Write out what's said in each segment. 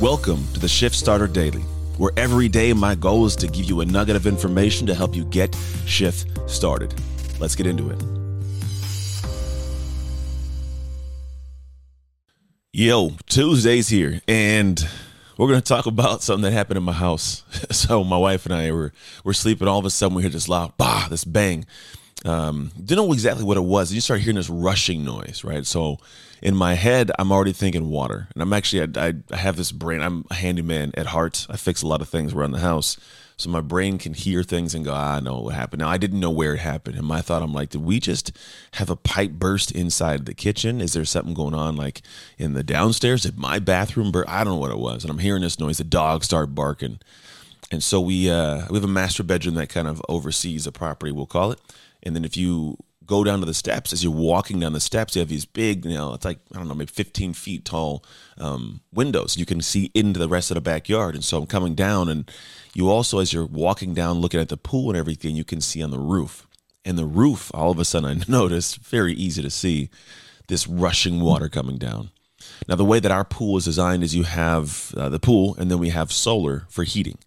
Welcome to the Shift Starter Daily, where every day my goal is to give you a nugget of information to help you get shift started. Let's get into it. Yo, Tuesday's here, and we're going to talk about something that happened in my house. so, my wife and I were, were sleeping. All of a sudden, we hear this loud, bah, this bang. Um, didn't know exactly what it was. And you start hearing this rushing noise, right? So, in my head, I'm already thinking water. And I'm actually, I, I have this brain. I'm a handyman at heart. I fix a lot of things around the house. So my brain can hear things and go, ah, I know what happened. Now, I didn't know where it happened. And my thought, I'm like, did we just have a pipe burst inside the kitchen? Is there something going on like in the downstairs? Did my bathroom burst? I don't know what it was. And I'm hearing this noise. The dogs start barking. And so we uh, we have a master bedroom that kind of oversees the property, we'll call it. And then if you go down to the steps, as you're walking down the steps, you have these big, you know, it's like, I don't know, maybe 15 feet tall um, windows. You can see into the rest of the backyard. And so I'm coming down, and you also, as you're walking down, looking at the pool and everything, you can see on the roof. And the roof, all of a sudden, I noticed, very easy to see, this rushing water coming down. Now, the way that our pool is designed is you have uh, the pool, and then we have solar for heating.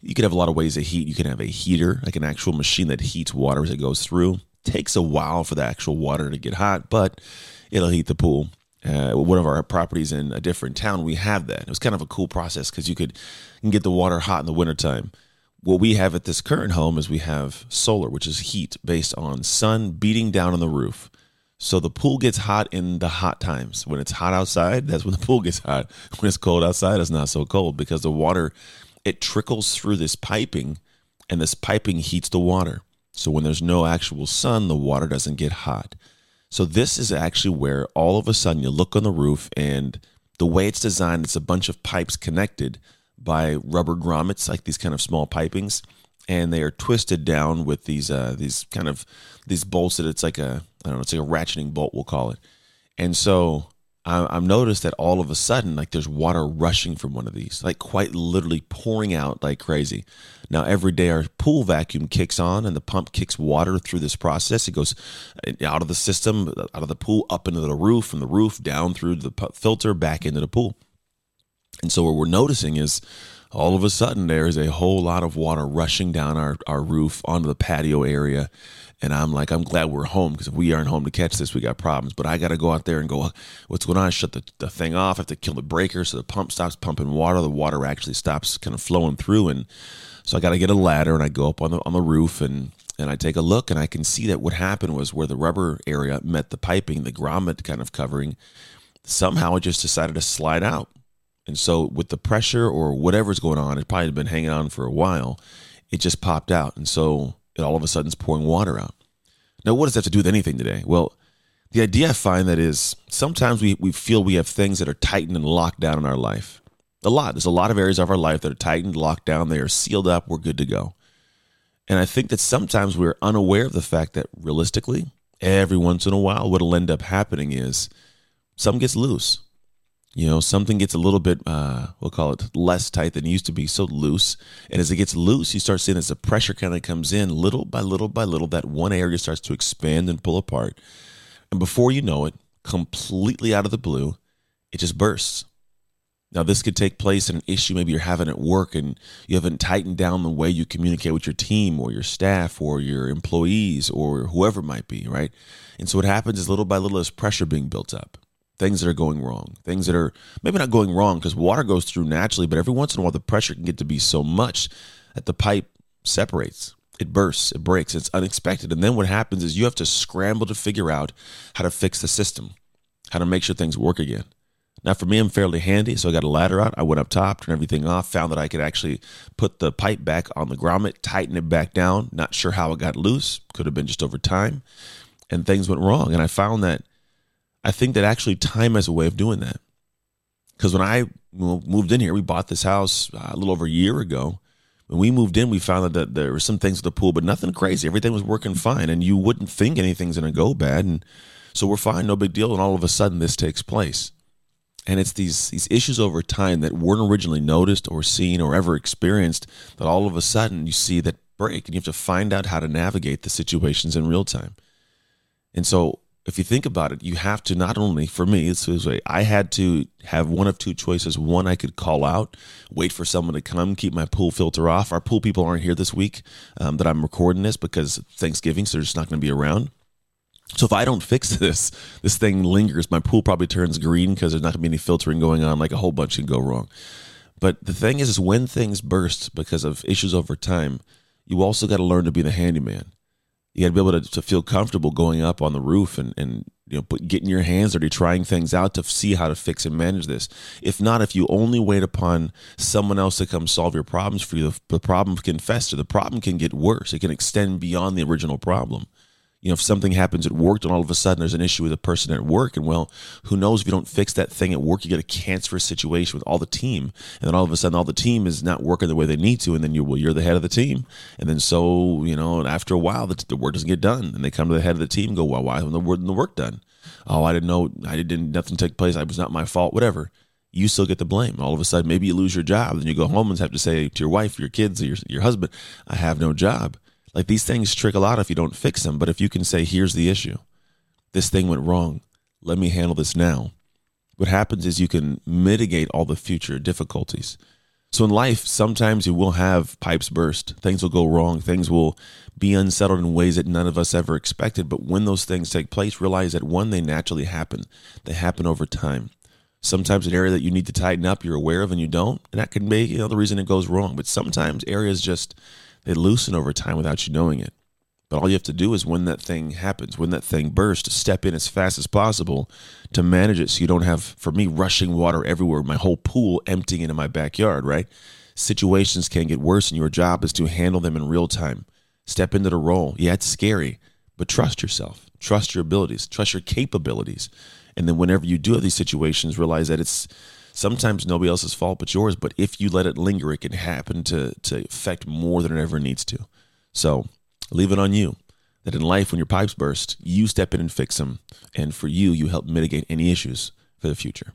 You could have a lot of ways to heat. You can have a heater, like an actual machine that heats water as it goes through takes a while for the actual water to get hot, but it'll heat the pool. Uh, one of our properties in a different town, we have that. It was kind of a cool process because you could you can get the water hot in the wintertime. What we have at this current home is we have solar, which is heat based on sun beating down on the roof. So the pool gets hot in the hot times. When it's hot outside, that's when the pool gets hot. When it's cold outside, it's not so cold because the water it trickles through this piping and this piping heats the water. So when there's no actual sun, the water doesn't get hot. So this is actually where all of a sudden you look on the roof and the way it's designed, it's a bunch of pipes connected by rubber grommets, like these kind of small pipings, and they are twisted down with these uh, these kind of these bolts that it's like a I don't know, it's like a ratcheting bolt, we'll call it. And so I've noticed that all of a sudden, like there's water rushing from one of these, like quite literally pouring out like crazy. Now, every day our pool vacuum kicks on and the pump kicks water through this process. It goes uh, out of the system, out of the pool, up into the roof, from the roof down through the filter, back into the pool. And so, what we're noticing is all of a sudden there is a whole lot of water rushing down our, our roof onto the patio area and I'm like, I'm glad we're home because if we aren't home to catch this, we got problems. But I got to go out there and go, what's going on? Shut the, the thing off. I have to kill the breaker so the pump stops pumping water. The water actually stops kind of flowing through. And so I got to get a ladder and I go up on the on the roof and and I take a look and I can see that what happened was where the rubber area met the piping, the grommet kind of covering, somehow it just decided to slide out. And so with the pressure or whatever's going on, it probably had been hanging on for a while. It just popped out. And so it all of a sudden is pouring water out. Now, what does that have to do with anything today? Well, the idea I find that is sometimes we, we feel we have things that are tightened and locked down in our life. A lot. There's a lot of areas of our life that are tightened, locked down, they are sealed up, we're good to go. And I think that sometimes we're unaware of the fact that realistically, every once in a while, what'll end up happening is something gets loose you know something gets a little bit uh, we'll call it less tight than it used to be so loose. And as it gets loose you start seeing as the pressure kind of comes in little by little by little that one area starts to expand and pull apart. And before you know it completely out of the blue it just bursts. Now this could take place in an issue maybe you're having at work and you haven't tightened down the way you communicate with your team or your staff or your employees or whoever it might be right? And so what happens is little by little there's pressure being built up things that are going wrong, things that are maybe not going wrong because water goes through naturally, but every once in a while the pressure can get to be so much that the pipe separates. It bursts, it breaks, it's unexpected. And then what happens is you have to scramble to figure out how to fix the system, how to make sure things work again. Now, for me, I'm fairly handy, so I got a ladder out. I went up top, turned everything off, found that I could actually put the pipe back on the grommet, tighten it back down. Not sure how it got loose, could have been just over time, and things went wrong. And I found that I think that actually time has a way of doing that. Because when I moved in here, we bought this house uh, a little over a year ago. When we moved in, we found that there were some things with the pool, but nothing crazy. Everything was working fine, and you wouldn't think anything's going to go bad. And so we're fine, no big deal. And all of a sudden, this takes place. And it's these these issues over time that weren't originally noticed or seen or ever experienced that all of a sudden you see that break, and you have to find out how to navigate the situations in real time. And so if you think about it, you have to not only, for me, it's this way, I had to have one of two choices. One, I could call out, wait for someone to come, keep my pool filter off. Our pool people aren't here this week um, that I'm recording this because Thanksgiving, so they're just not going to be around. So if I don't fix this, this thing lingers. My pool probably turns green because there's not going to be any filtering going on. Like a whole bunch can go wrong. But the thing is, is when things burst because of issues over time, you also got to learn to be the handyman you got to be able to, to feel comfortable going up on the roof and, and you know getting your hands dirty trying things out to see how to fix and manage this. If not if you only wait upon someone else to come solve your problems for you the, the problem can fester. The problem can get worse. It can extend beyond the original problem you know, if something happens at work and all of a sudden there's an issue with a person at work, and well, who knows if you don't fix that thing at work, you get a cancerous situation with all the team, and then all of a sudden all the team is not working the way they need to, and then you well, you're the head of the team, and then so you know, and after a while the, the work doesn't get done, and they come to the head of the team and go, well, why isn't the work done? Oh, I didn't know, I didn't nothing took place, I was not my fault, whatever. You still get the blame. All of a sudden, maybe you lose your job, and you go home and have to say to your wife, your kids, or your your husband, I have no job like these things trickle out if you don't fix them. But if you can say, here's the issue, this thing went wrong, let me handle this now. What happens is you can mitigate all the future difficulties. So in life, sometimes you will have pipes burst, things will go wrong, things will be unsettled in ways that none of us ever expected. But when those things take place, realize that one, they naturally happen, they happen over time. Sometimes an area that you need to tighten up, you're aware of and you don't, and that can be you know the reason it goes wrong. But sometimes areas just they loosen over time without you knowing it. But all you have to do is when that thing happens, when that thing bursts, step in as fast as possible to manage it so you don't have, for me, rushing water everywhere, my whole pool emptying into my backyard, right? Situations can get worse, and your job is to handle them in real time. Step into the role. Yeah, it's scary, but trust yourself, trust your abilities, trust your capabilities. And then whenever you do have these situations, realize that it's sometimes nobody else's fault but yours. But if you let it linger, it can happen to to affect more than it ever needs to. So leave it on you. That in life, when your pipes burst, you step in and fix them, and for you, you help mitigate any issues for the future.